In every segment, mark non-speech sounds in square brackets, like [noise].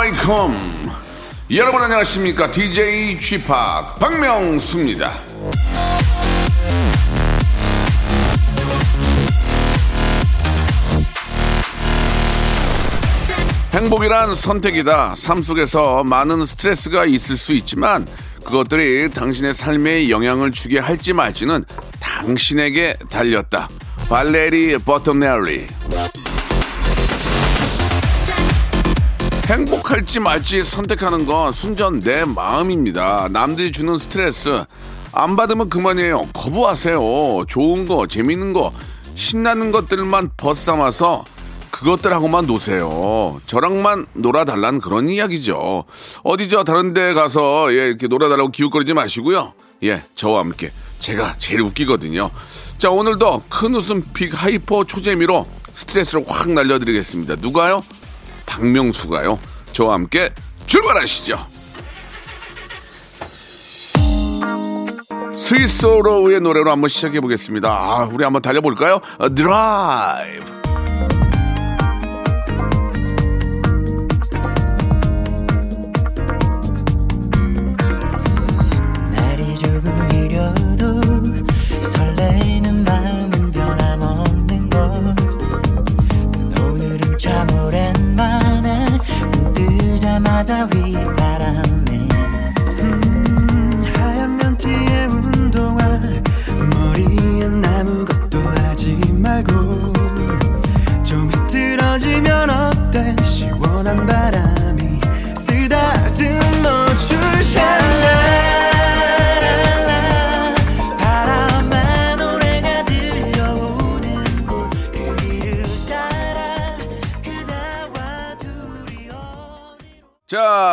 Welcome 여러분 안녕하십니까 DJ p 박명수입니다 행복이란 선택이다. 삶 속에서 많은 스트레스가 있을 수 있지만 그것들이 당신의 삶에 영향을 주게 할지 말지는 당신에게 달렸다. 발레리 버터넬리 행복할지 말지 선택하는 건 순전 내 마음입니다. 남들이 주는 스트레스 안 받으면 그만이에요. 거부하세요. 좋은 거, 재밌는 거, 신나는 것들만 벗삼아서 그것들하고만 노세요. 저랑만 놀아달라는 그런 이야기죠. 어디죠? 다른 데 가서 예, 이렇게 놀아달라고 기웃거리지 마시고요. 예, 저와 함께 제가 제일 웃기거든요. 자, 오늘도 큰 웃음 big hyper 초재미로 스트레스를 확 날려드리겠습니다. 누가요? 박명수가요. 저와 함께 출발하시죠. 스위스로의 노래로 한번 시작해 보겠습니다. 아, 우리 한번 달려볼까요? 어, 드라이브.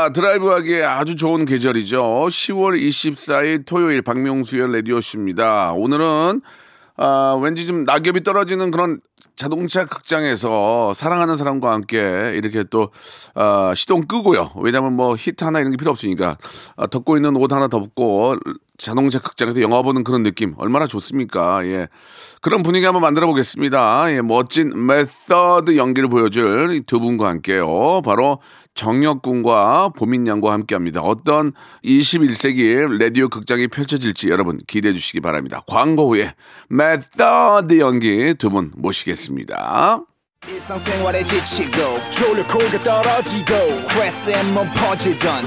자, 드라이브 하기에 아주 좋은 계절이죠. 10월 24일 토요일 박명수의 라디오쇼입니다. 오늘은 아, 왠지 좀 낙엽이 떨어지는 그런 자동차 극장에서 사랑하는 사람과 함께 이렇게 또 아, 시동 끄고요. 왜냐면 뭐 히터 하나 이런 게 필요 없으니까 아, 덮고 있는 옷 하나 덮고 자동차 극장에서 영화 보는 그런 느낌 얼마나 좋습니까? 예. 그런 분위기 한번 만들어 보겠습니다. 예, 멋진 메서드 연기를 보여줄 이 두 분과 함께요. 바로 정혁 군과 보민 양과 함께 합니다. 어떤 21세기 라디오 극장이 펼쳐질지 여러분 기대해 주시기 바랍니다. 광고 후에 메서드 연기 두 분 모시겠습니다. 지치고, 떨어지고, 퍼지던,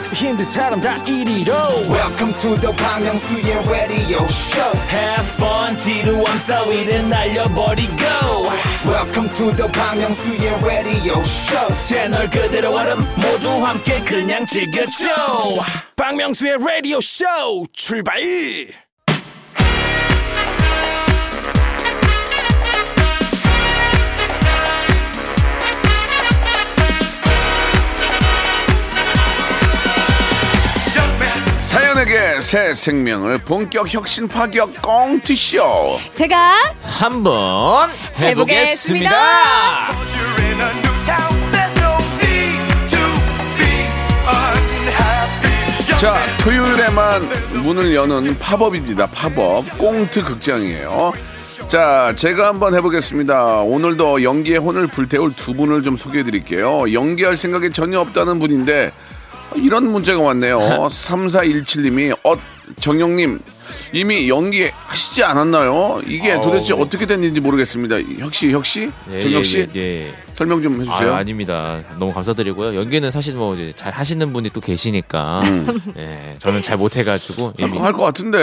welcome to the Bang Myung-soo's radio show Have fun, 지루함 따위를 날려버리고. Welcome to the Myung-soo's radio show 채널 그대로 얼음 모두 함께 그냥 즐겨줘. 박명수의 라디오 쇼 출발 사연에게 새 생명을 본격 혁신 파격 꽁트쇼. 제가 한번 해보겠습니다. 자, 토요일에만 문을 여는 팝업입니다. 팝업. 꽁트 극장이에요. 자, 제가 한번 해보겠습니다. 오늘도 연기의 혼을 불태울 두 분을 좀 소개해 드릴게요. 연기할 생각이 전혀 없다는 분인데, 이런 문제가 왔네요. 3417님이, 어, 정영님, 이미 연기하시지 않았나요? 이게 아우. 도대체 어떻게 됐는지 모르겠습니다. 혁씨, 혁씨? 예, 정혁 씨? 예, 예. 설명 좀 해주세요. 아, 아닙니다. 너무 감사드리고요. 연기는 사실 뭐 잘 하시는 분이 또 계시니까 예, 저는 잘 못해가지고 이미 할것 같은데.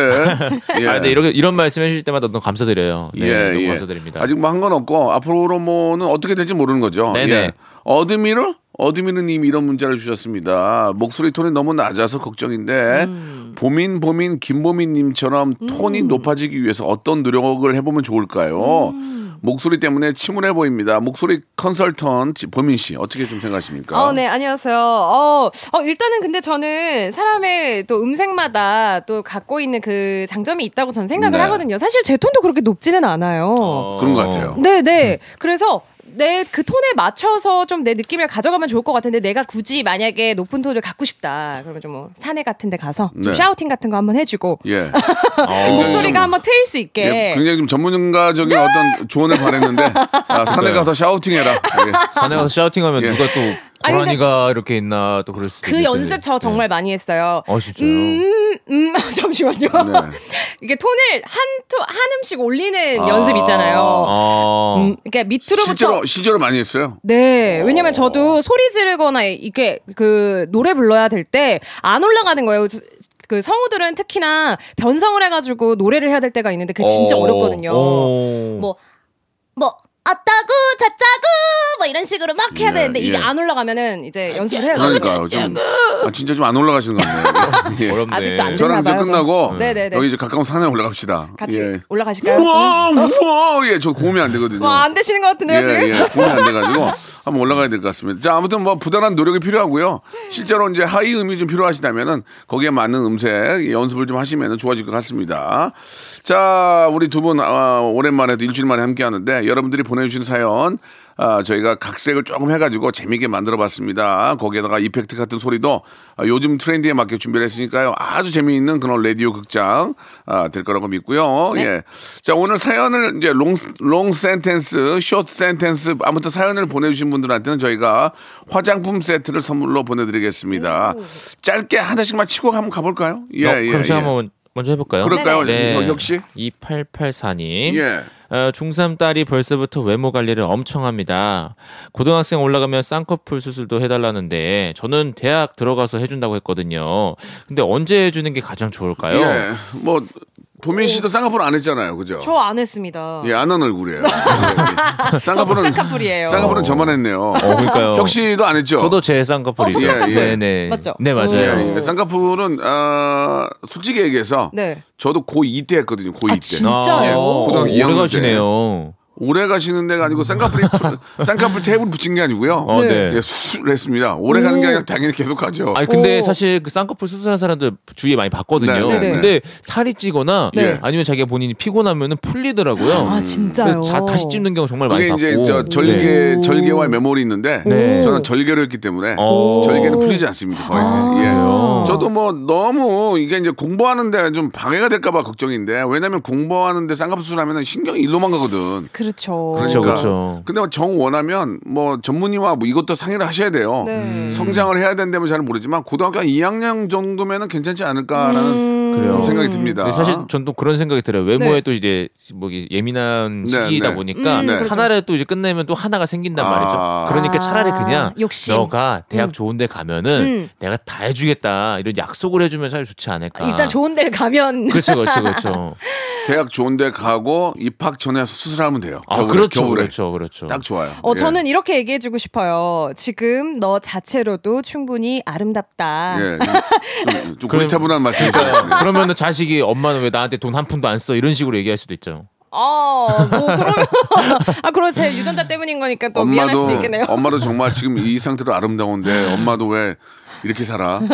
예. [laughs] 아, 근데 이렇게 이런 말씀해 주실 때마다 너무 감사드려요. 네, 예, 너무 예. 감사드립니다. 아직 뭐 한 건 없고 앞으로 뭐는 어떻게 될지 모르는 거죠. 네네. 예. 어드미르? 어드미르님 이런 문자를 주셨습니다. 목소리 톤이 너무 낮아서 걱정인데 음. 보민 보민 김보민님처럼 톤이 높아지기 위해서 어떤 노력을 해보면 좋을까요? 음. 목소리 때문에 침울해 보입니다. 목소리 컨설턴트 보민 씨 어떻게 좀 생각하십니까? 어, 네, 안녕하세요. 어, 어, 일단은 근데 저는 사람의 또 음색마다 또 갖고 있는 그 장점이 있다고 전 생각을 네. 하거든요. 사실 제 톤도 그렇게 높지는 않아요. 어, 그런 것 같아요. 네, 네. 그래서 내 그 톤에 맞춰서 좀 내 느낌을 가져가면 좋을 것 같은데 내가 굳이 만약에 높은 톤을 갖고 싶다. 그러면 좀 뭐 산에 같은 데 가서 좀 네. 샤우팅 같은 거 한번 해주고 예. [laughs] 목소리가 한번 트일 수 있게 예, 굉장히 좀 전문가적인 어떤 조언을 바랬는데 아, 산에 가서 샤우팅해라. 예. 산에 가서 샤우팅하면 예. 누가 또 아니, 고라니가 이렇게 있나 또 그럴 수도 그. 연습 저 정말 많이 했어요. 어 진짜요? 음, [laughs] 잠시만요. 네. [laughs] 이게 톤을 한, 토, 한 음씩 올리는 연습 있잖아요. 어. 음, 그러니까 밑으로부터. 실제로 실제로 많이 했어요. 네. 왜냐면 저도 소리 지르거나 이게 그 노래 불러야 될 때 안 올라가는 거예요. 저- 그 성우들은 특히나 변성을 해가지고 노래를 해야 될 때가 있는데 그게 진짜 어. 어렵거든요. 어. 뭐, 뭐, 어따구, 저따구, 뭐 이런 식으로 막 해야 예, 되는데 이게 예. 안 올라가면 이제 연습을 해요. 그러니까요. 좀, 아, 진짜 좀 안 올라가시는 것 같네요. [laughs] 예. 어렵네. 아직도 안 저랑 이제 봐요, 끝나고 네네네. 여기 이제 가까운 산에 올라갑시다. 같이 예. 올라가실까요? 우와 우와 예, 저 고음이 안 되거든요. 와, 안 되시는 것 같은데요, 지금? 예, 예, 고음이 안 돼가지고 한번 올라가야 될 것 같습니다. 자, 아무튼 뭐 부단한 노력이 필요하고요. 실제로 이제 하이 음이 좀 필요하시다면은 거기에 맞는 음색 연습을 좀 하시면 좋아질 것 같습니다. 자, 우리 두 분 아, 오랜만에 또 일주일 만에 함께 하는데 여러분들이 보내주신 사연 아, 저희가 각색을 조금 해가지고 재미있게 만들어 봤습니다. 거기에다가 effect 같은 소리도 아, 요즘 트렌드에 맞게 준비를 했으니까요. 아주 재미있는 그런 라디오 극장 아, 될 거라고 믿고요. 예. 자, 오늘 사연을 이제 long, long sentence, short sentence 아무튼 사연을 보내주신 분들한테는 저희가 화장품 세트를 선물로 보내드리겠습니다. 짧게 하나씩만 치고 한번 가볼까요? 예, 어, 예. 그럼 제가 예. 한번 먼저 해볼까요? 그럴까요? 네. 역시? 2884님. 예. 어, 중3 딸이 벌써부터 외모 관리를 엄청 합니다. 고등학생 올라가면 쌍꺼풀 수술도 해달라는데 저는 대학 들어가서 해준다고 했거든요. 근데 언제 해주는 게 가장 좋을까요? 예. 뭐, 보민 씨도 쌍꺼풀 안 했잖아요. 그죠? 저 안 했습니다. 예, 안 한 얼굴이에요. 예, 예. 쌍꺼풀은 [laughs] 속쌍꺼풀이에요. 쌍꺼풀은 저만 했네요. 어, 그러니까요. 혁 씨도 안 했죠? 저도 제 쌍꺼풀이 어, 속쌍꺼풀. 예, 예. 네네. 맞죠? 네 맞아요. 예, 예. 쌍꺼풀은 아, 솔직히 얘기해서 네. 저도 고2 때 했거든요. 고2 아, 때. 진짜요? 예, 고등학교 오래 2학년 때. 가시네요. 오래 가시는 데가 아니고 쌍꺼풀이 [laughs] 푸- 쌍꺼풀 테이블 붙인 게 아니고요. 어, 네. 예, 수술을 했습니다. 오래 가는 게 아니라 당연히 계속 하죠. 아니 근데 오. 사실 그 쌍꺼풀 수술한 사람들 주위에 많이 봤거든요. 네, 네, 네. 근데 살이 찌거나 네. 아니면 자기가 본인이 피곤하면은 풀리더라고요. 아, 진짜요? 자, 다시 찝는 경우 정말 많이 그게 봤고. 이제 저 절개 네. 절개와 메모리 있는데 네. 저는 절개를 했기 때문에 어. 절개는 풀리지 않습니다. 거의. 예. 그래요? 저도 뭐 너무 이게 이제 공부하는데 좀 방해가 될까봐 걱정인데 왜냐면 공부하는데 쌍꺼풀 수술하면 신경이 일로만 가거든. 그 렇죠. 그렇죠, 그렇죠. 근데 뭐정 원하면 뭐 전문의와 뭐 이것도 상의를 하셔야 돼요. 네. 성장을 해야 된다면 잘 모르지만 고등학교 한 2학년 정도면은 괜찮지 않을까라는 음. 그래요. 좀 생각이 듭니다. 사실 전 또 그런 생각이 들어요. 외모에 네. 또 이제 뭐 예민한 네, 시기이다 네. 보니까 음, 네. 그렇죠. 하나를 또 이제 끝내면 또 하나가 생긴단 아. 말이죠. 그러니까 차라리 그냥 욕심. 너가 대학 좋은데 가면은 음. 내가 다 해주겠다 이런 약속을 해주면 참 좋지 않을까. 일단 좋은 데를 가면 그렇죠, 그렇죠, 그렇죠. [laughs] 대학 좋은데 가고 입학 전에 수술하면 돼요. 아, 겨울에, 그렇죠, 겨울에. 그렇죠, 그렇죠. 딱 좋아요. 어, 예. 저는 이렇게 얘기해주고 싶어요. 지금 너 자체로도 충분히 아름답다. 예, 좀, 좀 [laughs] 고리타분한 말씀이죠. 그러면은 자식이 엄마는 왜 나한테 돈 한 푼도 안 써 이런 식으로 얘기할 수도 있죠. 아, 뭐 그러면 [laughs] 아, 그럼 제 유전자 때문인 거니까 또 미안할 수도 있겠네요. 엄마도 정말 지금 이 상태로 아름다운데 엄마도 왜 이렇게 살아? 음,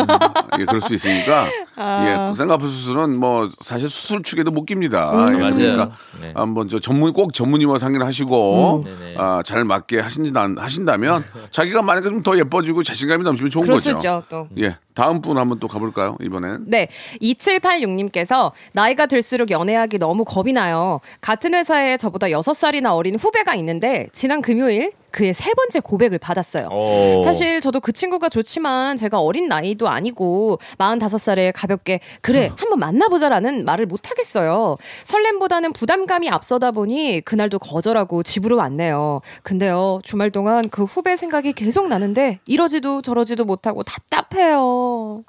예, 그럴 수 있으니까 아. 예, 쌍꺼풀 수술은 뭐 사실 수술 측에도 못 깁니다. 음. 예, 맞아요. 그러니까 네. 한번 저 전문 꼭 전문의와 상의를 하시고 음. 아, 잘 맞게 하신다 하신다면 자기가 만약에 좀 더 예뻐지고 자신감이 넘치면 좋은 그럴 수 거죠. 있죠, 또. 예, 다음 분 한번 또 가볼까요? 이번엔 네. 2786님께서 나이가 들수록 연애하기 너무 겁이 나요. 같은 회사에 저보다 6살이나 어린 후배가 있는데 지난 금요일 그의 세 번째 고백을 받았어요. 어. 사실 저도 그 친구가 좋지만 제가 어린 나이도 아니고 45살에 가볍게 그래 한번 만나보자라는 말을 못 하겠어요. 설렘보다는 부담감이 앞서다 보니 그날도 거절하고 집으로 왔네요. 근데요 주말 동안 그 후배 생각이 계속 나는데 이러지도 저러지도 못하고 답답해요.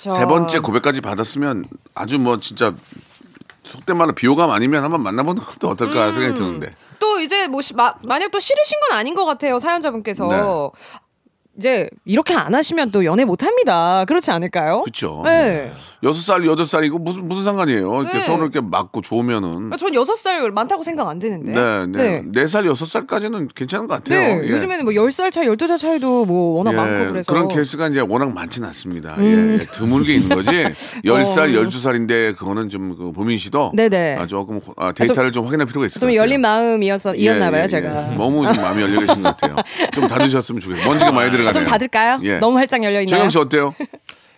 저- 세 번째 고백까지 받았으면 아주 뭐 진짜 속된 말로 비호감 아니면 한번 만나보는 것도 어떨까 생각이 드는데. 또 이제 뭐 시- 마, 만약 또 싫으신 건 아닌 것 같아요 사연자분께서 이제 이렇게 안 하시면 또 연애 못 합니다. 그렇지 않을까요? 그렇죠. 네. 여섯 살, 여덟 살이고 무슨 무슨 상관이에요. 이렇게 네. 서로 이렇게 맞고 좋으면은. 전 여섯 살 많다고 생각 안 드는데. 네, 네. 네 살, 여섯 살까지는 괜찮은 것 같아요. 네, 예. 요즘에는 뭐 10살 차이, 12살 차이도 뭐 워낙 예, 많고 그래서. 음. 런 개수가 이제 워낙 많지는 않습니다. 예, 드물게 있는 거지. 10살, [laughs] 어. 12살인데 그거는 좀그 보민 씨도 네네. 아, 조금 아, 데이터를 좀, 확인할 필요가 있을 것좀 같아요. 열린 마음이어서 이었나 봐요, 예, 예, 제가. 예. 너무 좀 마음이 열려 계신 것 같아요. 좀 닫으셨으면 좋겠어요. 먼지가 많이. 아, 좀 닫을까요? 예. 너무 활짝 열려 있나요? 정영 씨 어때요?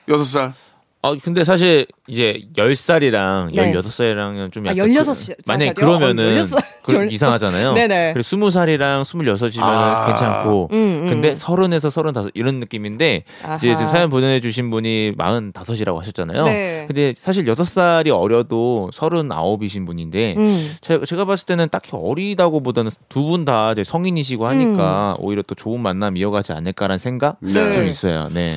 여섯 살. 어 근데 사실 이제 10살이랑 네. 16살이랑은 좀 아, 약간 16 그- 살이요? 만약에 어, 그러면은 16살. 그 열- 이상하잖아요. 네네. 그리고 20살이랑 26이면 아. 괜찮고 음, 음. 근데 30에서 35 이런 느낌인데 아하. 이제 지금 사연 보내 주신 분이 45이라고 하셨잖아요. 네. 근데 사실 6살이 어려도 39이신 분인데 음. 제가, 제가 봤을 때는 딱히 어리다고 보다는 두 분 다 성인이시고 하니까 오히려 또 좋은 만남 이어가지 않을까라는 생각 네. 좀 있어요. 네.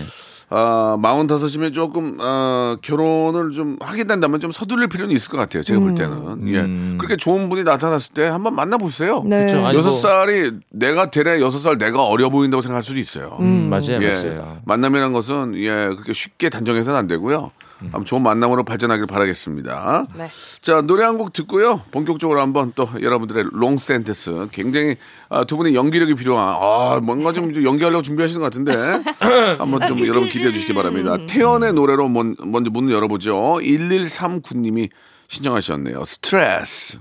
아, 45이면 조금, 어, 결혼을 좀 하게 된다면 좀 서둘릴 필요는 있을 것 같아요. 제가 볼 때는. 음. 예. 그렇게 좋은 분이 나타났을 때 한번 만나보세요. 네. 그쵸. 아니, 여섯 뭐- 살이 내가 되레 여섯 살 내가 어려 보인다고 생각할 수도 있어요. 음, 맞아요, 예. 맞아요. 만남이라는 것은 예, 그렇게 쉽게 단정해서는 안 되고요. 아무튼 좋은 만남으로 발전하길 바라겠습니다. 네. 자, 노래 한 곡 듣고요. 본격적으로 한번 또 여러분들의 long sentence 굉장히 아, 두 분의 연기력이 필요한 아, 뭔가 좀 연기하려고 준비하시는 것 같은데 [laughs] 한번 좀 여러분 기대해 주시기 바랍니다. 태연의 노래로 먼, 먼저 문을 열어보죠. 1139님이 신청하셨네요. 스트레스.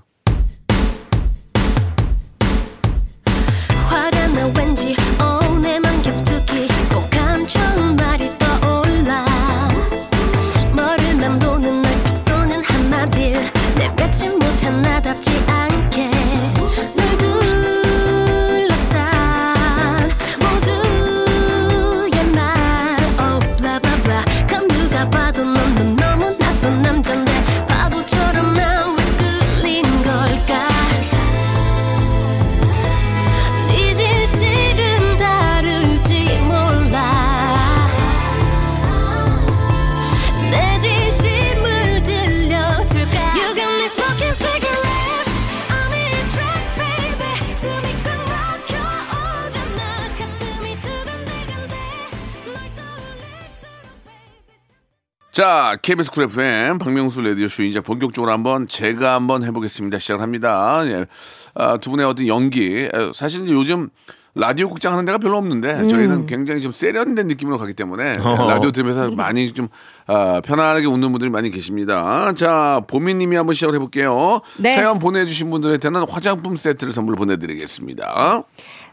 KBS 쿨 FM 박명수 라디오쇼 이제 본격적으로 한번 제가 한번 해보겠습니다. 시작을 합니다. 예. 아, 두 분의 어떤 연기. 에, 사실 요즘 라디오 극장 하는 데가 별로 없는데 저희는 굉장히 좀 세련된 느낌으로 가기 때문에 어허. 라디오 들으면서 많이 좀 아, 편안하게 웃는 분들이 많이 계십니다. 자, 보미님이 한번 시작을 해볼게요. 네. 사연 보내주신 분들한테는 화장품 세트를 선물 보내드리겠습니다.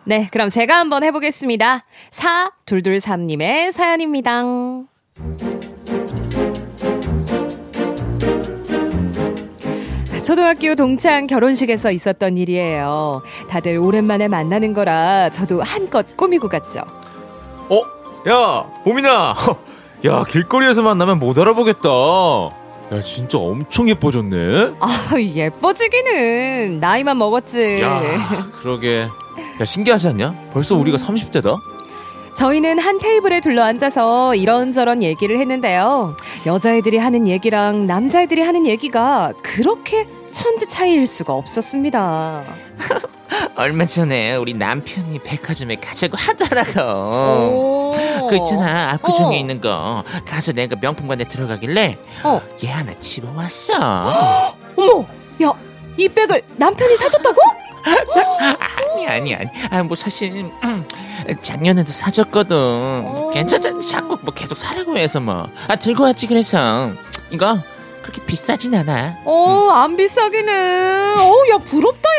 네, 그럼 제가 한번 해보겠습니다. 4223님의 사연입니다. 초등학교 동창 결혼식에서 있었던 일이에요. 다들 오랜만에 만나는 거라 저도 한껏 꾸미고 갔죠. 어? 야, 보민아. [laughs] 야, 길거리에서 만나면 못 알아보겠다. 야, 진짜 엄청 예뻐졌네. 아, 예뻐지기는 나이만 먹었지. 야, 그러게. 야, 신기하지 않냐? 벌써 우리가 30대다? 저희는 한 테이블에 둘러 앉아서 이런저런 얘기를 했는데요. 여자애들이 하는 얘기랑 남자애들이 하는 얘기가 그렇게 천지 차이일 수가 없었습니다. [laughs] 얼마 전에 우리 남편이 백화점에 가자고 하더라고. 오. 그 있잖아 압구정에 어. 있는 거 가서 내가 명품관에 들어가길래 어. 얘 하나 집어왔어. [gasps] 어머, 야, 이 백을 남편이 사줬다고? [gasps] 아니 아니 아니. 아 뭐 사실 음, [clears throat] 작년에도 사줬거든. 괜찮아. 자꾸 뭐 계속 사라고 해서 뭐. 아 들고 왔지 그래서 이거 그렇게 비싸진 않아. 어, 안 비싸기는. 어, 야, 부럽다,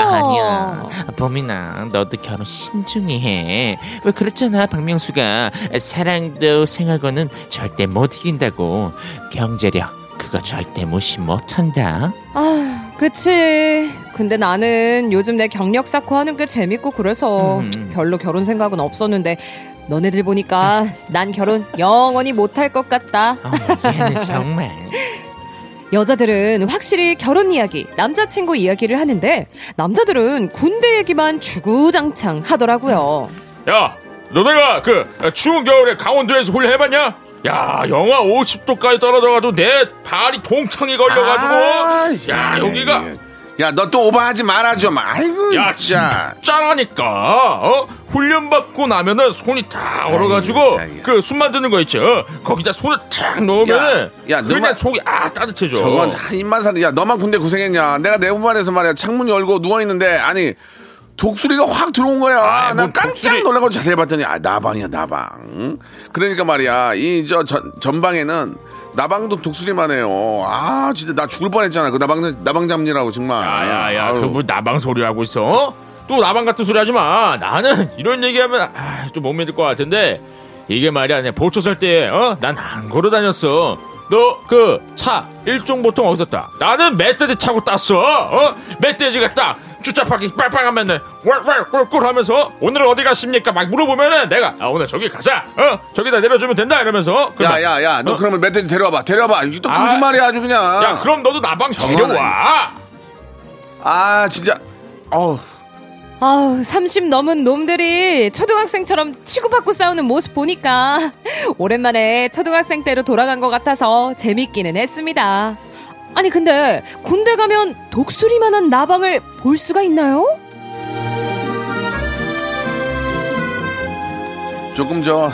야. 아니야. 범인아, 너도 결혼 신중히 해. 왜 그렇잖아, 박명수가. 사랑도 생활과는 절대 못 이긴다고. 경제력, 그거 절대 무시 못 한다. 아, 그치. 근데 나는 요즘 내 경력 쌓고 하는 게 재밌고 그래서 음. 별로 결혼 생각은 없었는데 너네들 보니까 난 결혼 영원히 못할 것 같다. 어, 얘는 정말. [laughs] 여자들은 확실히 결혼 이야기, 남자친구 이야기를 하는데 남자들은 군대 얘기만 주구장창 하더라고요. 야, 너네가 그 추운 겨울에 강원도에서 훈련해봤냐? 야, 영하 50도까지 떨어져가지고 내 발이 동창이 걸려가지고, 야, 여기가 예, 예. 야, 너 또 오버하지 말아 좀. 아이고, 야 진짜. 짠하니까 어? 훈련 받고 나면은 손이 다 얼어가지고 그 숨 만드는 거 있지 어? 거기다 손을 탁 넣으면은 야, 야, 그냥 너만- 속이 아 따뜻해져 저건 한 입만 사는 야 너만 군대 고생했냐 내가 내 부반에서 말이야 창문 열고 누워 있는데 아니 독수리가 확 들어온 거야 아, 난뭐 깜짝 놀라고 자세히 봤더니 아 나방이야 나방 응? 그러니까 말이야 이 저 전방에는 나방도 독수리만 해요. 아 진짜 나 죽을 뻔했잖아. 그 나방 나방 잡느라고 정말. 야야야 아유. 그뭐 나방 소리 하고 있어 어? 또 나방 같은 소리 하지 마. 나는 이런 얘기하면 아, 좀 못 믿을 것 같은데. 이게 말이야 내가 보초 살때어 난 안 걸어 다녔어. 너 그 차 일종 보통 어디서 따 나는 멧돼지 타고 땄어 어? 멧돼지가 딱 주차파기 빵빵하면은 왈왈 하면서 오늘은 어디 갔습니까 막 물어보면은 내가 아 오늘 저기 가자 어 저기다 내려주면 된다 이러면서. 야야야 너 어? 그러면 멧돼지 데려와봐 데려와봐 이게 또 아. 거짓말이야 아주 그냥 야 그럼 너도 나방 데려와 아 진짜 어우 아우 30 넘은 놈들이 초등학생처럼 치고받고 싸우는 모습 보니까 오랜만에 초등학생 때로 돌아간 것 같아서 재밌기는 했습니다. 아니 근데 군대 가면 독수리만한 나방을 볼 수가 있나요? 조금 저 어,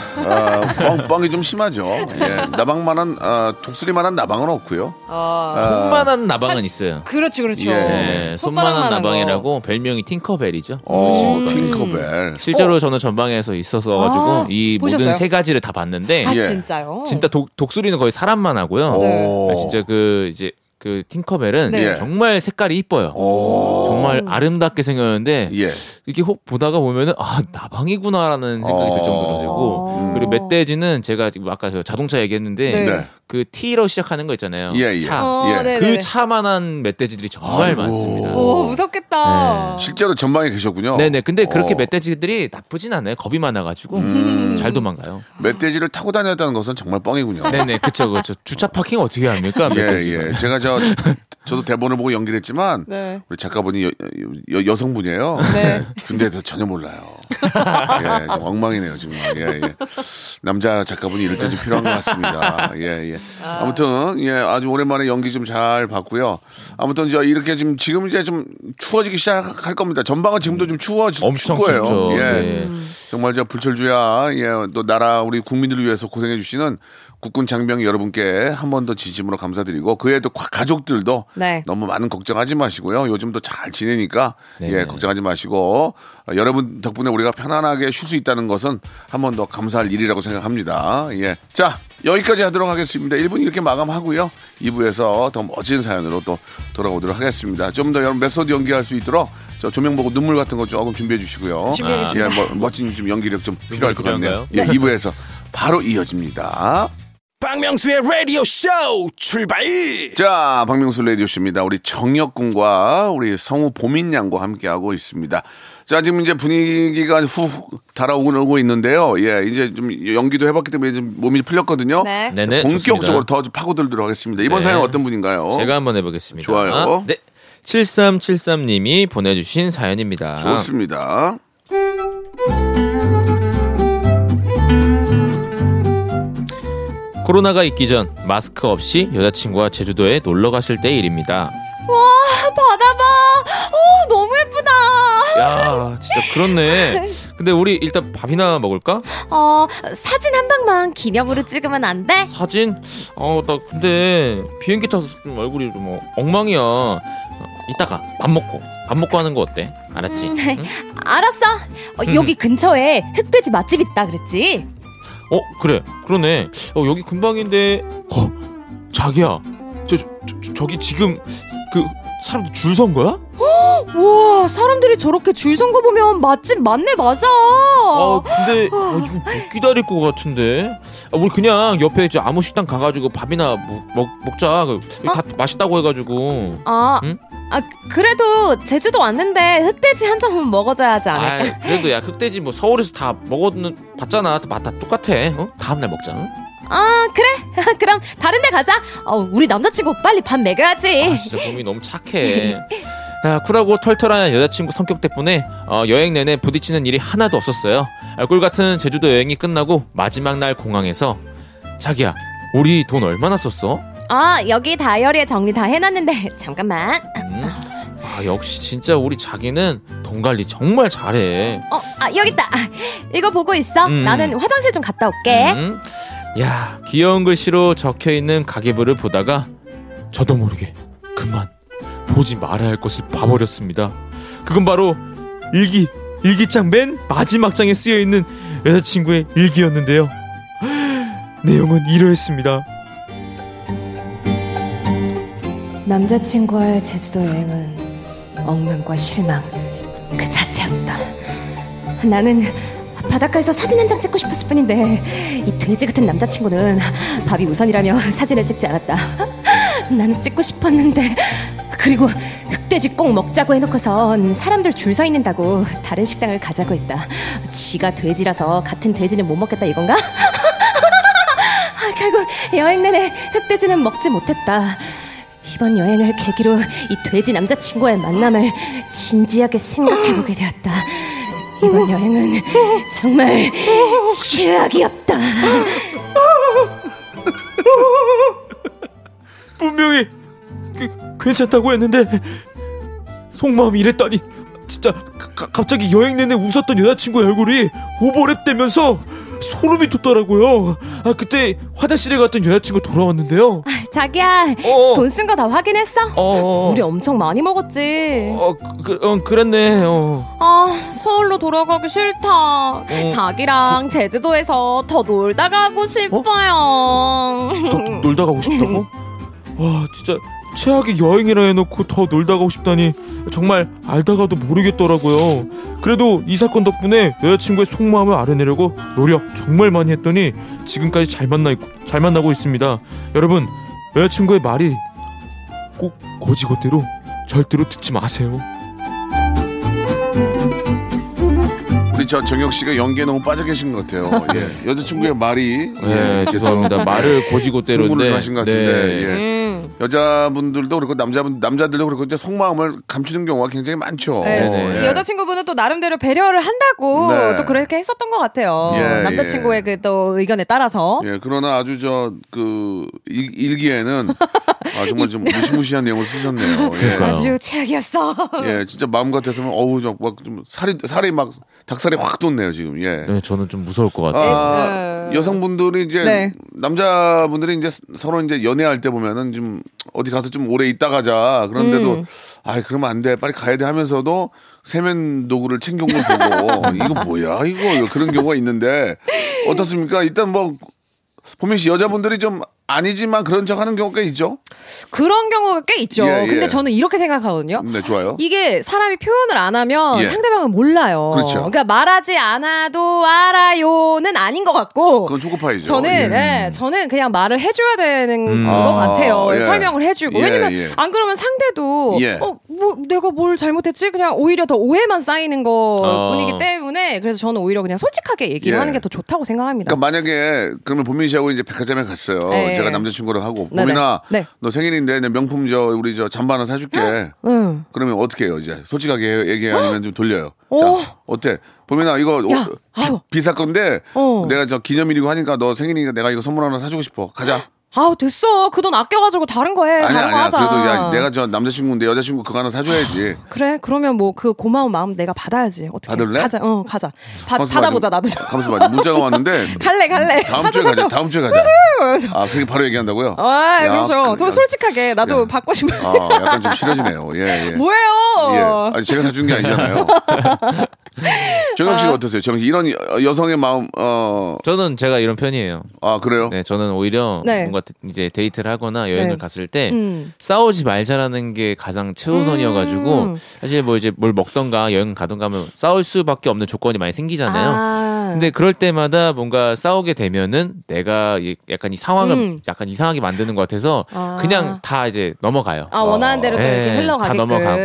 뻥, 뻥이 좀 심하죠. 예, 나방만한 어, 독수리만한 나방은 없고요. 아, 손만한 나방은 있어요. 그렇지 그렇죠. 예. 네, 손만한 손바닥만한 나방이라고 별명이 팅커벨이죠. 어, 음. 팅커벨. 실제로 저는 전방에서 있어서 가지고 아, 이 보셨어요? 모든 세 가지를 다 봤는데 아 예. 진짜요? 진짜 독, 독수리는 거의 사람만 하고요. 네. 오. 진짜 그 이제 그 팅커벨은 네. 정말 색깔이 이뻐요. 오. 정말 아름답게 생겼는데 예. 이렇게 혹 보다가 보면은 아 나방이구나라는 생각이 들 정도로 되고 어. 그리고 멧돼지는 제가 지금 아까 저 자동차 얘기했는데 네. 네. 그 T로 시작하는 거 있잖아요. 예, 예. 차. 어, 예. 그 차만한 멧돼지들이 정말 아이고. 많습니다. 오 무섭겠다. 실제로 전방에 계셨군요. 네네. 근데 그렇게 어. 멧돼지들이 나쁘진 않아요. 겁이 많아가지고 음. 잘 도망가요. 멧돼지를 타고 다녔다는 것은 정말 뻥이군요. 네네. 그쵸 그쵸. 주차 파킹 어떻게 합니까? 예, 멧돼지가. 예. 제가 저, 저도 대본을 보고 연기를 했지만, 네. 우리 작가분이 여, 여, 여 성분이에요. 네. 군대에서 전혀 몰라요. 예, 좀 엉망이네요, 정말. 예, 예. 남자 작가분이 이럴 때 좀 필요한 것 같습니다. 예, 예. 아 무튼, 예, 아주 오랜만에 연기 좀 잘 봤고요. 아무튼, 저 이렇게 지금, 지금 이제 좀 추워지기 시작할 겁니다. 전방은 지금도 좀 추워질 엄청 거예요. 춥죠. 예. 네. 정말 저 불철주야, 예, 또 나라 우리 국민들을 위해서 고생해 주시는 국군 장병 여러분께 한 번 더 진심으로 감사드리고 그에도 가족들도 네. 너무 많은 걱정하지 마시고요. 요즘도 잘 지내니까 네. 예, 걱정하지 마시고 어, 여러분 덕분에 우리가 편안하게 쉴 수 있다는 것은 한 번 더 감사할 일이라고 생각합니다. 예. 자, 여기까지 하도록 하겠습니다. 1분 이렇게 마감하고요. 2부에서 더 멋진 사연으로 또 돌아오도록 하겠습니다. 좀 더 여러분 메소드 연기할 수 있도록 저 조명 보고 눈물 같은 거 조금 준비해 주시고요. 준비하겠습니다. 예, 뭐, 멋진 좀 연기력 좀 필요할 것 같네요. 예, 2부에서 바로 이어집니다. 박명수의 라디오 쇼 출발 자, 박명수 레디오씨입니다. 우리 정혁군과 우리 성우 보민 양과 함께하고 있습니다. 자, 지금 이제 분위기가 후 달아오고 오고 있는데요. 예, 이제 좀 연기도 해봤기 때문에 좀 몸이 풀렸거든요. 네. 네네. 자, 본격적으로 좋습니다. 더좀 파고들도록 하겠습니다. 이번 네. 사연은 어떤 분인가요? 제가 한번 해보겠습니다. 좋아요. 네. 7373님이 보내주신 사연입니다. 좋습니다. 코로나가 있기 전 마스크 없이 여자친구와 제주도에 놀러 갔을 때의 일입니다. 와 바다 봐. 그렇네. [laughs] 근데 우리 일단 밥이나 먹을까? 어 사진 한 방만 기념으로 찍으면 안 돼? 사진? 어, 나 근데 비행기 타서 좀 얼굴이 좀 어, 엉망이야. 어, 이따가 밥 먹고 밥 먹고 하는 거 어때? 알았지? 음. 응? 알았어. 어, 여기 근처에 흑돼지 맛집 있다 그랬지? 어, 그래. 그러네. 어, 여기 근방인데. 어, 자기야. 저, 저, 저 저기 지금 그 사람들 줄 선 거야? 와 사람들이 저렇게 줄 선 거 보면 맛집 맞네 맞아. 아, 근데 어, 이거 못 기다릴 것 같은데. 아, 우리 그냥 옆에 이제 아무 식당 가가지고 밥이나 먹, 먹, 먹자. 그, 다 맛있다고 해가지고. 아, 응? 아 그래도 제주도 왔는데 흑돼지 한 점은 먹어줘야 하지 않을까? 아, 그래도 야 흑돼지 뭐 서울에서 다 먹었는 봤잖아. 맛 다 똑같아. 어? 다음날 먹자. 응? 아 그래 [laughs] 그럼 다른 데 가자 어, 우리 남자친구 빨리 밥 먹여야지 아, 진짜 몸이 너무 착해. 야, 쿨하고 털털한 여자친구 성격 때문에 어, 여행 내내 부딪히는 일이 하나도 없었어요. 아, 꿀 같은 제주도 여행이 끝나고 마지막 날 공항에서 자기야, 우리 돈 얼마나 썼어? 아 여기 다이어리에 정리 다 해놨는데 [laughs] 잠깐만 음, 아, 역시 진짜 우리 자기는 돈 관리 정말 잘해. 어, 아, 여기 있다. 아, 이거 보고 있어. 음. 나는 화장실 좀 갔다 올게. 음? 야, 귀여운 글씨로 적혀 있는 가계부를 보다가 저도 모르게 그만 보지 말아야 할 것을 봐버렸습니다. 그건 바로 일기, 일기장 맨 마지막 장에 쓰여 있는 여자친구의 일기였는데요. 내용은 이러했습니다. 남자친구와의 제주도 여행은 엉망과 실망 그 자체였다. 나는 바닷가에서 사진 한 장 찍고 싶었을 뿐인데 이 돼지 같은 남자친구는 밥이 우선이라며 사진을 찍지 않았다. [laughs] 나는 찍고 싶었는데 그리고 흑돼지 꼭 먹자고 해놓고선 사람들 줄 서 있는다고 다른 식당을 가자고 했다. 지가 돼지라서 같은 돼지는 못 먹겠다 이건가? [laughs] 아, 결국 여행 내내 흑돼지는 먹지 못했다. 이번 여행을 계기로 이 돼지 남자친구와의 만남을 진지하게 생각해보게 되었다. 이번 여행은 정말 최악이었다. 분명히 그, 괜찮다고 했는데 속마음이 이랬다니 진짜 가- 갑자기 여행 내내 웃었던 여자친구의 얼굴이 오버랩되면서 소름이 돋더라고요. 아 그때 화장실에 갔던 여자친구 돌아왔는데요. 자기야, 어. 돈쓴 거 다 확인했어? 어, 우리 엄청 많이 먹었지. 어, 그, 어, 그랬네. 어. 아, 서울로 돌아가기 싫다. 자기랑 제주도에서 더 놀다 가고 싶어요. 더 [laughs] 놀다 가고 싶다고? 와 진짜 최악의 여행이라 해놓고 더 놀다 가고 싶다니 정말 알다가도 모르겠더라고요. 그래도 이 사건 덕분에 여자친구의 속마음을 알아내려고 노력 정말 많이 했더니 지금까지 잘 만나 있고 잘 만나고 있습니다. 여러분 여자친구의 말이 꼭 고지고대로 절대로 듣지 마세요. 우리 저 정혁 씨가 연기에 너무 빠져 계신 것 같아요. 예. [laughs] 여자친구의 말이 네, 죄송합니다. 말을 고지고대로인데 공부를 좀 하신 것 같은데 네. 예. 여자분들도 그렇고 남자분 남자들도 그렇고 이제 속마음을 감추는 경우가 굉장히 많죠. 네. 예. 이 여자친구분은 또 나름대로 배려를 한다고 네. 또 그렇게 했었던 것 같아요. 예, 남자친구의 그또 의견에 따라서. 예, 그러나 아주 저 그 일기에는 [laughs] 아, 정말 좀 무시무시한 내용을 쓰셨네요. 예. 아주 최악이었어. 예, 진짜 마음 같아서는 어우 좀막좀 살이 살이 막 닭살이 확 돋네요 지금. 예. 네, 저는 좀 무서울 것 같아요. 아, 여성분들이 이제 네. 남자분들이 이제 서로 이제 연애할 때 보면은 좀 어디 가서 좀 오래 있다 가자 그런데도 음. 아 그러면 안 돼 빨리 가야 돼 하면서도 세면 도구를 챙겨온 걸 보고 [laughs] 이거 뭐야 이거 그런 경우가 있는데 어떻습니까? 일단 뭐 보민 씨 여자분들이 좀 아니지만 그런 척 하는 경우가 있죠. 그런 경우가 꽤 있죠. 예, 예. 근데 저는 이렇게 생각하거든요. 네 좋아요. 이게 사람이 표현을 안 하면 예. 상대방은 몰라요. 그렇죠. 러니까 말하지 않아도 알아요는 아닌 것 같고. 그건 초코파이죠. 저는 예. 네, 저는 그냥 말을 해줘야 되는 음. 것 아, 같아요. 예. 설명을 해주고 예, 왜냐면 예. 안 그러면 상대도 예. 어뭐 내가 뭘 잘못했지 그냥 오히려 더 오해만 쌓이는 것 어. 뿐이기 때문에 그래서 저는 오히려 그냥 솔직하게 얘기를 예. 하는 게 더 좋다고 생각합니다. 그러니까 만약에 그러면 보민 씨하고 이제 백화점에 갔어요. 네. 제가 남자친구랑 하고 네네. 보민아, 네. 너 생일인데 내 명품 저 우리 저 잠바 하나 사줄게. 응. 그러면 어떻게 해요 이제 솔직하게 얘기해 아니면 좀 돌려요. 어. 자 어때? 보민아 이거 야, 어, 아유. 비살 건데 어. 내가 저 기념일이고 하니까 너 생일이니까 내가 이거 선물 하나 사주고 싶어. 가자. [laughs] 아우 됐어 그 돈 아껴가지고 다른 거 해. 아니야 다른 거 아니야. 하자. 그래도 야 내가 저 남자친구인데 여자친구 그거 하나 사줘야지. 그래 그러면 뭐 그 고마운 마음 내가 받아야지 어떻게 받을래? 가자 어 가자 받, 가만있어 받아보자 봐, 나도 좀- 가만있어 봐. 문자가 왔는데 [laughs] 갈래 갈래 다음 주에 가자. 다음 주에 가자. 아 그렇게 바로 얘기한다고요? 아 야, 그렇죠 그- 좀 솔직하게 나도 받고 싶어 아 약간 좀 싫어지네요. 예 예. 뭐예요 예. 아니 제가 사준 게 아니잖아요. [laughs] 정영 씨가 어떠세요? 정영 씨 이런 여- 여성의 마음 어 저는 제가 이런 편이에요. 아 그래요? 네, 저는 오히려 네. 뭔가 이제 데이트를 하거나 여행을 네. 갔을 때 음. 싸우지 말자라는 게 가장 최우선이어가지고 음. 사실 뭐 이제 뭘 먹던가 여행 가던가 하면 싸울 수밖에 없는 조건이 많이 생기잖아요. 아. 근데 그럴 때마다 뭔가 싸우게 되면은 내가 이- 약간 이 상황을 음. 약간 이상하게 만드는 것 같아서 아. 그냥 다 이제 넘어가요. 아 원하는 대로 좀 네, 이렇게 흘러가게끔 다 넘어가고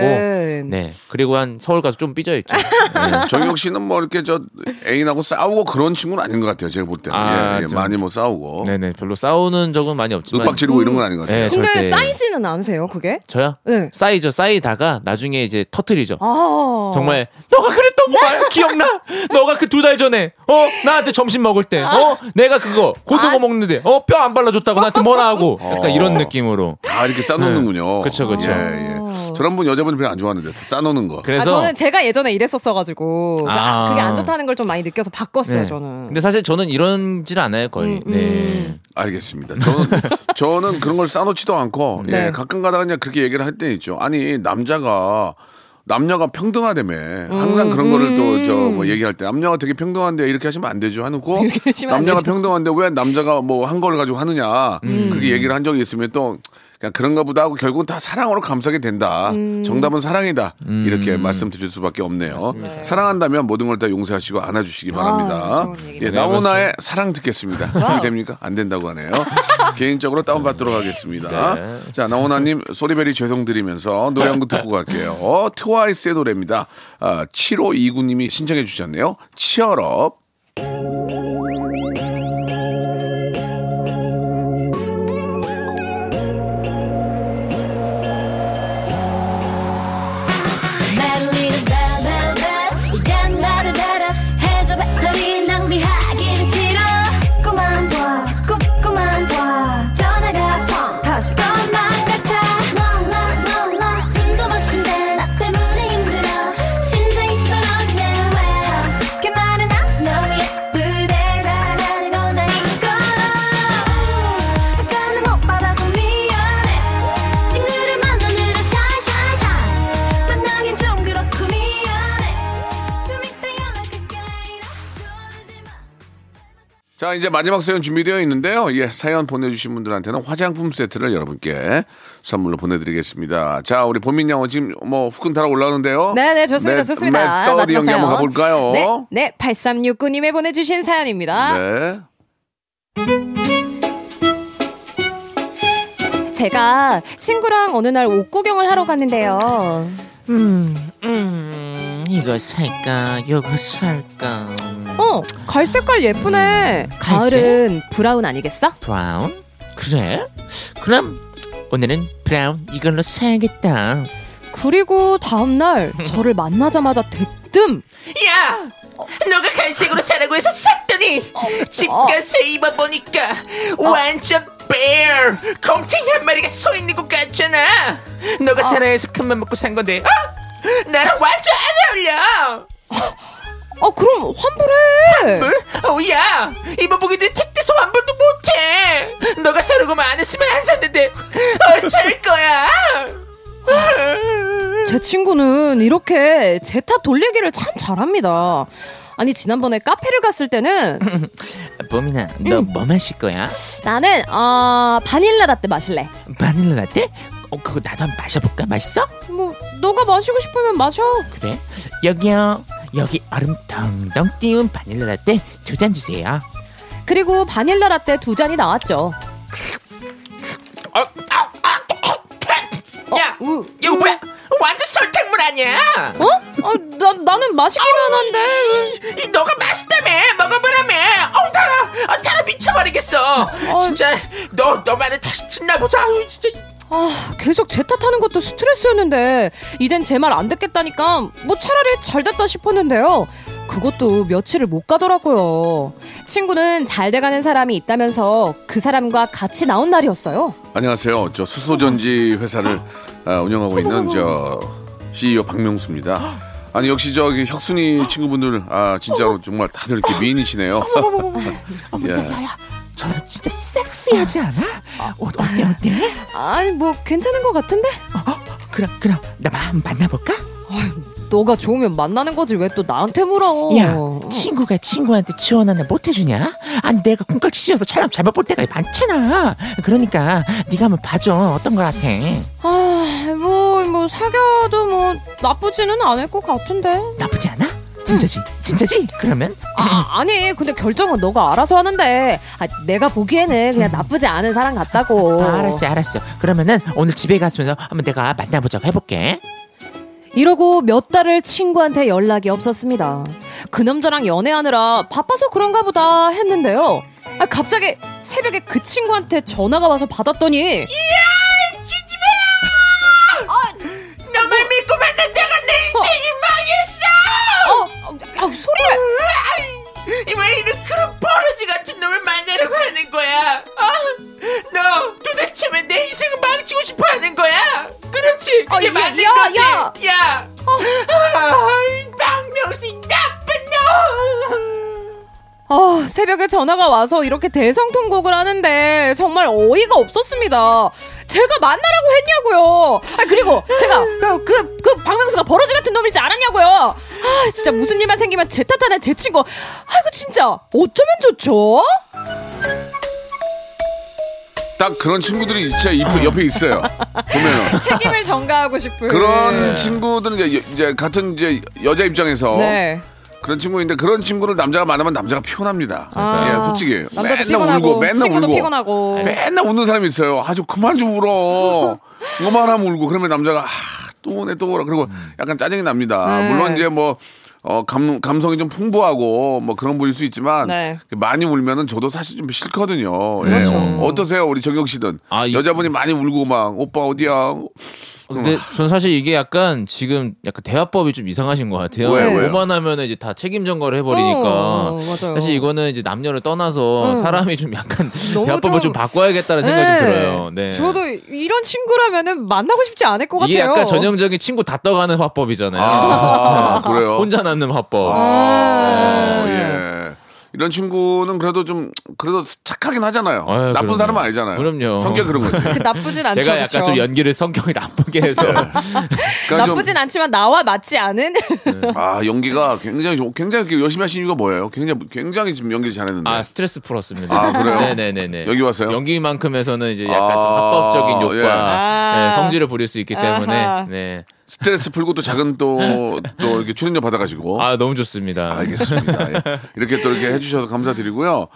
네 그리고 한 서울 가서 좀 삐져 있죠. [laughs] 네. 정혁 씨는 뭐 이렇게 저 애인하고 싸우고 그런 친구는 아닌 것 같아요. 제가 볼 때는 아, 예, 예, 좀- 많이 뭐 싸우고 네네 별로 싸우는 적은 많이 없지만 윽박 지르고 이런 건 아닌 것 같아요. 네, 근데 절대. 쌓이지는 않으세요 그게 저요? 네. 쌓이죠 쌓이다가 나중에 이제 터트리죠. 아 정말 너가 그랬던 거 말 기억나? 너가 그 두 달 전에 어 나한테 점심 먹을 때 어 내가 그거 고등어 먹는데 어 뼈 안 발라줬다고 나한테 뭐라 하고 약간 이런 느낌으로 다 이렇게 싸놓는군요. 그쵸, 그쵸. 예, 예. 저런 분 여자분이 별로 안 좋아하는데 싸놓는 거. 아, 그래서 저는 제가 예전에 이랬었어가지고 그- 아. 그게 안 좋다는 걸 좀 많이 느껴서 바꿨어요 네. 저는. 근데 사실 저는 이런질 않아요 거의. 음, 네. 알겠습니다. 저는 [laughs] 저는 그런 걸 싸놓지도 않고 네. 예, 가끔 가다가 그냥 그렇게 얘기를 할 때 있죠. 아니 남자가 남녀가 평등하다며 항상 그런 거를 또 저 뭐 얘기할 때 남녀가 되게 평등한데 이렇게 하시면 안 되죠. [laughs] 안 남녀가. 평등한데 왜 남자가 뭐 한 걸 가지고 하느냐. 그렇게 얘기를 한 적이 있으면 또 그냥 그런가 보다 하고 결국은 다 사랑으로 감싸게 된다. 정답은 사랑이다. 이렇게 말씀드릴 수밖에 없네요. 사랑한다면 모든 걸 다 용서하시고 안아주시기 바랍니다. 좋은 얘기네요. 예, 나훈아의 사랑 듣겠습니다. wow. 됩니까? 안 된다고 하네요. [laughs] 개인적으로 다운받도록 하겠습니다. 자, 나훈아님 sorry very 죄송드리면서 노래 한 곡 듣고 갈게요. 트와이스의 노래입니다. 아, 7529님이 신청해 주셨네요. 치얼업. 자, 이제 마지막 사연 준비되어 있는데요. 예, 사연 보내주신 분들한테는 화장품 세트를 여러분께 선물로 보내드리겠습니다. 자, 우리 보민 양은 지금 뭐 후끈타락 올라오는데요. 네네 좋습니다 매- 좋습니다. 매서디 마지막 연기 한번. 가볼까요? 네, 네 8369님의 보내주신 사연입니다. 네. 제가 친구랑 어느 날 옷 구경을 하러 갔는데요. 음, 이거 살까? 이거 살까? 어, 갈 색깔 예쁘네. 가을은 브라운 아니겠어? 브라운? 그래? 그럼 오늘은 브라운 이걸로 사야겠다. 그리고 다음날 [laughs] 저를 만나자마자 대뜸 야! 너가 갈색으로 사라고 해서 샀더니 집 어. 가서 입어보니까 완전 bear 곰탱이 한 마리가 서 있는 것 같잖아 너가 사라 해서 큰맘 먹고 산 건데 어? [laughs] 나랑 완전 안 어울려 어 그럼 환불해. 뭘? 어, 야 입어보기도 택배서 환불도 못해 너가 사려고만 안 했으면 안 샀는데 어쩔 거야 제 친구는 이렇게 제 탓 돌리기를 참 잘합니다. 아니 지난번에 카페를 갔을 때는 [laughs] 봄이나 너 뭐 마실 거야? 나는 어 바닐라 라떼 마실래. 바닐라 라떼? 어 그거 나도 한번 마셔볼까? 맛있어? 뭐 너가 마시고 싶으면 마셔. 그래? 여기요. 여기 얼음 덩덩 띄운 바닐라 라떼 두 잔 주세요. 그리고 바닐라 라떼 두 잔이 나왔죠. 어, 아, 아, 야, 우, 이거 뭐야? 완전 설탕물 아니야? 어? 아, 나 나는 마시기만 한데. 이 너가 맛있다며 먹어보라며. 어우 달아, 아, 달아 미쳐버리겠어. 진짜 너 너만은 다시 듣나 보자. 진짜. 아, 계속 제 탓하는 것도 스트레스였는데 이젠 제 말 안 듣겠다니까 뭐 차라리 잘 됐다 싶었는데요. 그것도 며칠을 못 가더라고요. 친구는 잘 돼가는 사람이 있다면서 그 사람과 같이 나온 날이었어요. 안녕하세요. 저 수소전지 회사를 아, 운영하고 있는 저 CEO 박명수입니다. 아니 역시 저기 혁순이 친구분들 아 진짜로 정말 다들 이렇게 미인이시네요. [laughs] 예. 저 진짜 섹시하지 않아? 어, 어때 어때? 아니 뭐 괜찮은 것 같은데? 어, 그럼 그럼 나 만나볼까? 너가 좋으면 만나는 거지 왜 또 나한테 물어? 야 친구가 친구한테 지원 하나 못 해주냐? 아니 내가 콩깍지 씌워서 촬영 잘못 볼 때가 많잖아 그러니까 네가 한번 봐줘 어떤 거 같아 아, 뭐, 뭐, 사귀어도 뭐, 나쁘지는 않을 것 같은데. 나쁘지 않아? 진짜지? 진짜지? 그러면 아, 아니, 근데 결정은 너가 알아서 하는데, 아, 내가 보기에는 그냥 나쁘지 않은 사람 같다고. 아, 알았어 알았어 그러면은 오늘 집에 갔으면서 한번 내가 만나보자고 해볼게 이러고 몇 달을 친구한테 연락이 없었습니다. 그 남자랑 연애하느라 바빠서 그런가 보다 했는데요. 아, 갑자기 새벽에 그 친구한테 전화가 와서 받았더니, 너만 믿고 만났다가 내 인생이 망했 어 어, 어, 아, 소리를! 왜 이런 그런 버러지 같은 놈을 만나려고 하는 거야? 아, 너 도대체 왜 내 인생을 망치고 싶어 하는 거야? 그렇지, 그게 어, 야, 맞는 야, 거지. 야. 야, 아, 이 박명수 이 나쁜 놈. 아, 새벽에 전화가 와서 이렇게 대성통곡을 하는데 정말 어이가 없었습니다. 제가 만나라고 했냐고요. 아 그리고 제가 그 그 그 박명수가 버러지 같은 놈일 줄 알았냐고요. 아 진짜 무슨 일만 생기면 제 탓하는 제 친구. 아이고 진짜 어쩌면 좋죠? 딱 그런 친구들이 진짜 옆에, 옆에 있어요. 보면은. [laughs] 책임을 전가하고 싶은 그런 친구들은 이제, 이제 같은 이제 여자 입장에서 네. 그런 친구인데 그런 친구를 남자가 만나면 남자가 피곤합니다. 아. 예, 솔직히 맨날 피곤하고 울고 맨날 울고 피곤하고 맨날 우는 사람이 있어요. 아주 그만 좀 울어. 그만하면 울고 그러면 남자가 아, 또 우네 또 울어. 그리고 약간 짜증이 납니다. 네. 물론 이제 뭐 어, 감, 감성이 좀 풍부하고 뭐 그런 분일 수 있지만 네. 많이 울면은 저도 사실 좀 싫거든요. 예. 그렇죠. 어, 어떠세요? 우리 정혁 씨든 아, 이- 여자분이 많이 울고 막 오빠 어디야? 근데 전 사실 이게 약간 지금 약간 대화법이 좀 이상하신 것 같아요. 왜요, 왜요? 오만하면 이제 다 책임 전가를 해버리니까 어, 맞아요. 사실 이거는 이제 남녀를 떠나서 음. 사람이 좀 약간 [laughs] 대화법을 좀- 좀 바꿔야겠다는 생각이 네. 좀 들어요. 네. 저도 이런 친구라면은 만나고 싶지 않을 것 같아요. 이게 약간 전형적인 친구 다 떠가는 화법이잖아요. 아, [laughs] 그래요? 혼자 남는 화법. 어, 예. 이런 친구는 그래도 좀 그래도 착하긴 하잖아요. 아유, 나쁜 그럼요. 사람은 아니잖아요. 그럼요. 성격 그런 거지. 그 나쁘진 않죠. 제가 약간 그쵸? 좀 연기를 성격이 나쁘게 해서 [laughs] 그러니까 좀, 나쁘진 않지만 나와 맞지 않은 아 연기가 굉장히 좋- 굉장히 열심히 하신 이유가 뭐예요? 굉장히 굉장히 지금 연기 잘했는데. 아 스트레스 풀었습니다. 아, 그래요? 네네네네. 여기 와서요? 연기만큼에서는 이제 약간 좀 아, 합법적인 욕과 예. 아. 네, 성질을 부릴 수 있기 때문에 아하. 네. 스트레스 풀고 또 작은 또 또 이렇게 출연료 받아가지고. 아 너무 좋습니다. 알겠습니다. 예. 이렇게 또 이렇게 해주셔서 감사드리고요.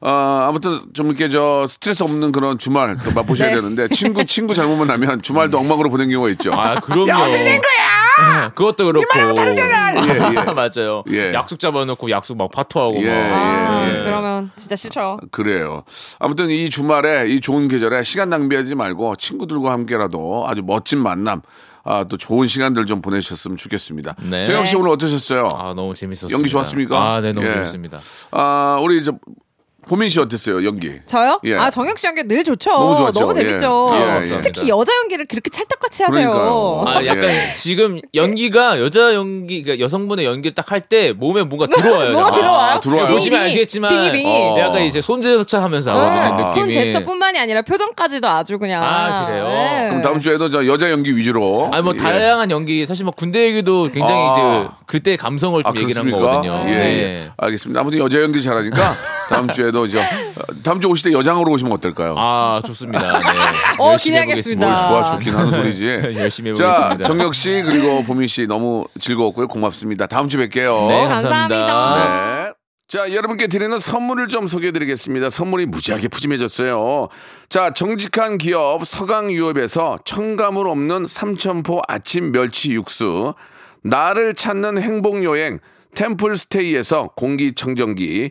아, 아무튼 좀 이렇게 저 스트레스 없는 그런 주말 또 맛보셔야 네. 되는데 친구 친구 잘못만 하면 주말도 엉망으로 보낸 경우가 있죠. 아 그럼요. 야 어떻게 된 거야? 그것도 그렇고. 네 말하고 다르잖아. 예, 예. [laughs] 맞아요. 예. 약속 잡아놓고 약속 막 파토하고 예, 막. 아, 예, 예. 그러면 진짜 싫죠. 그래요. 아무튼 이 주말에 이 좋은 계절에 시간 낭비하지 말고 친구들과 함께라도 아주 멋진 만남, 아, 또 좋은 시간들 좀 보내셨으면 좋겠습니다. 네. 정영 씨 오늘 어떠셨어요? 아 너무 재밌었습니다. 연기 좋았습니까? 아, 네 너무 예. 재밌습니다. 아, 우리 저 보민 씨 어땠어요 연기? 저요? 예. 아 정혁 씨 연기 늘 좋죠. 너무 좋았죠. 재밌죠. 예, 예, 감사합니다. 특히 여자 연기를 그렇게 찰떡같이 하세요. 그러니까요. 아 약간 예. 지금 연기가 여자 연기, 그러니까 여성분의 연기를 딱 할 때 몸에 뭔가 들어와요. [laughs] 뭐가 약간. 들어와요? 아, 들어와요? 보시면 빙이, 아시겠지만 빙이, 빙이. 어. 약간 이제 손제스처 하면서 하거든요 아. 손 느낌이. 제스처뿐만이 아니라 표정까지도 아주 그냥. 아, 그래요? 네. 그럼 다음 주에도 저 여자 연기 위주로. 아니 뭐 예. 다양한 연기 사실 뭐 군대 얘기도 굉장히 아. 이제 그때 감성을 좀 아, 얘기를 한 그렇습니까? 거거든요. 예, 네. 예. 알겠습니다. 아무튼 여자 연기 잘하니까 다음 주에도 저 어, 다음 주 오실 때 여장으로 오시면 어떨까요? 아 좋습니다. 네. [laughs] 어, 기대하겠습니다. 뭘. 좋아 좋긴 하는 소리지. [laughs] 열심히 자, 해보겠습니다. 정혁 씨 그리고 보민 씨 너무 즐거웠고요. 고맙습니다. 다음 주 뵐게요. 네, 감사합니다. 감사합니다. 네. 자, 여러분께 드리는 선물을 좀 소개해 드리겠습니다. 선물이 무지하게 푸짐해졌어요. 자, 정직한 기업 서강유업에서 첨가물 없는 삼천포 아침 멸치 육수, 나를 찾는 행복여행 템플스테이에서 공기청정기,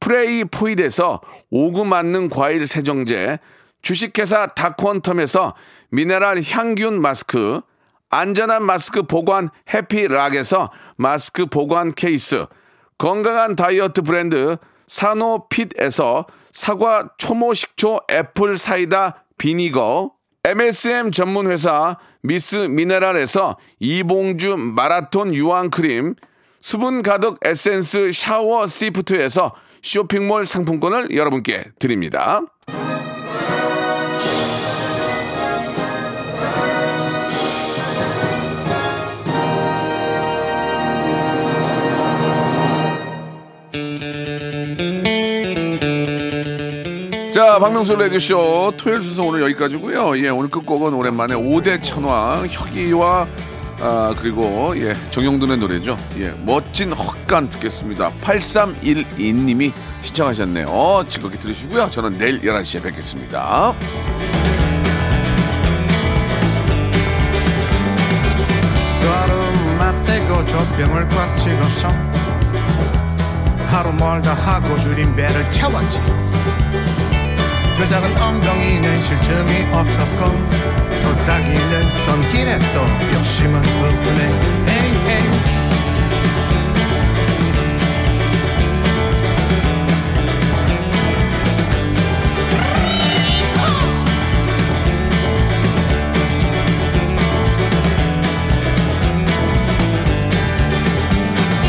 프레이 포이드에서 오구 맞는 과일 세정제, 주식회사 다콘텀에서 미네랄 향균 마스크, 안전한 마스크 보관 해피락에서 마스크 보관 케이스, 건강한 다이어트 브랜드 사노핏에서 사과 초모 식초 apple cider vinegar, MSM 전문 회사 미스 미네랄에서 이봉주 마라톤 유황 크림, 수분 가득 에센스 샤워 시프트에서 쇼핑몰 상품권을 여러분께 드립니다. 자, 박명수 레디쇼 토요일 순서 오늘 여기까지고요. 예, 오늘 끝곡은 오랜만에 5대 천왕 혁이와 아, 그리고 예, 정용돈의 노래죠. 예, 멋진 헛간 듣겠습니다. 8312님이 시청하셨네요. 즐겁게 들으시고요. 저는 내일 11시에 뵙겠습니다. 맞대고 젖병을 꽉 찍었어 하루 멀다 하고 줄인 배를 채웠지 그 작은 엉덩이는 쉴 틈이 없었고 도닥이는 손길에 또 욕심은 부분에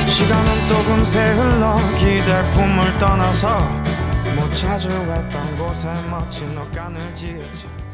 시간은 또 금세 흘러 기댈 품을 떠나서 못 찾으랬던 곳에 멋진 옷간을 지었지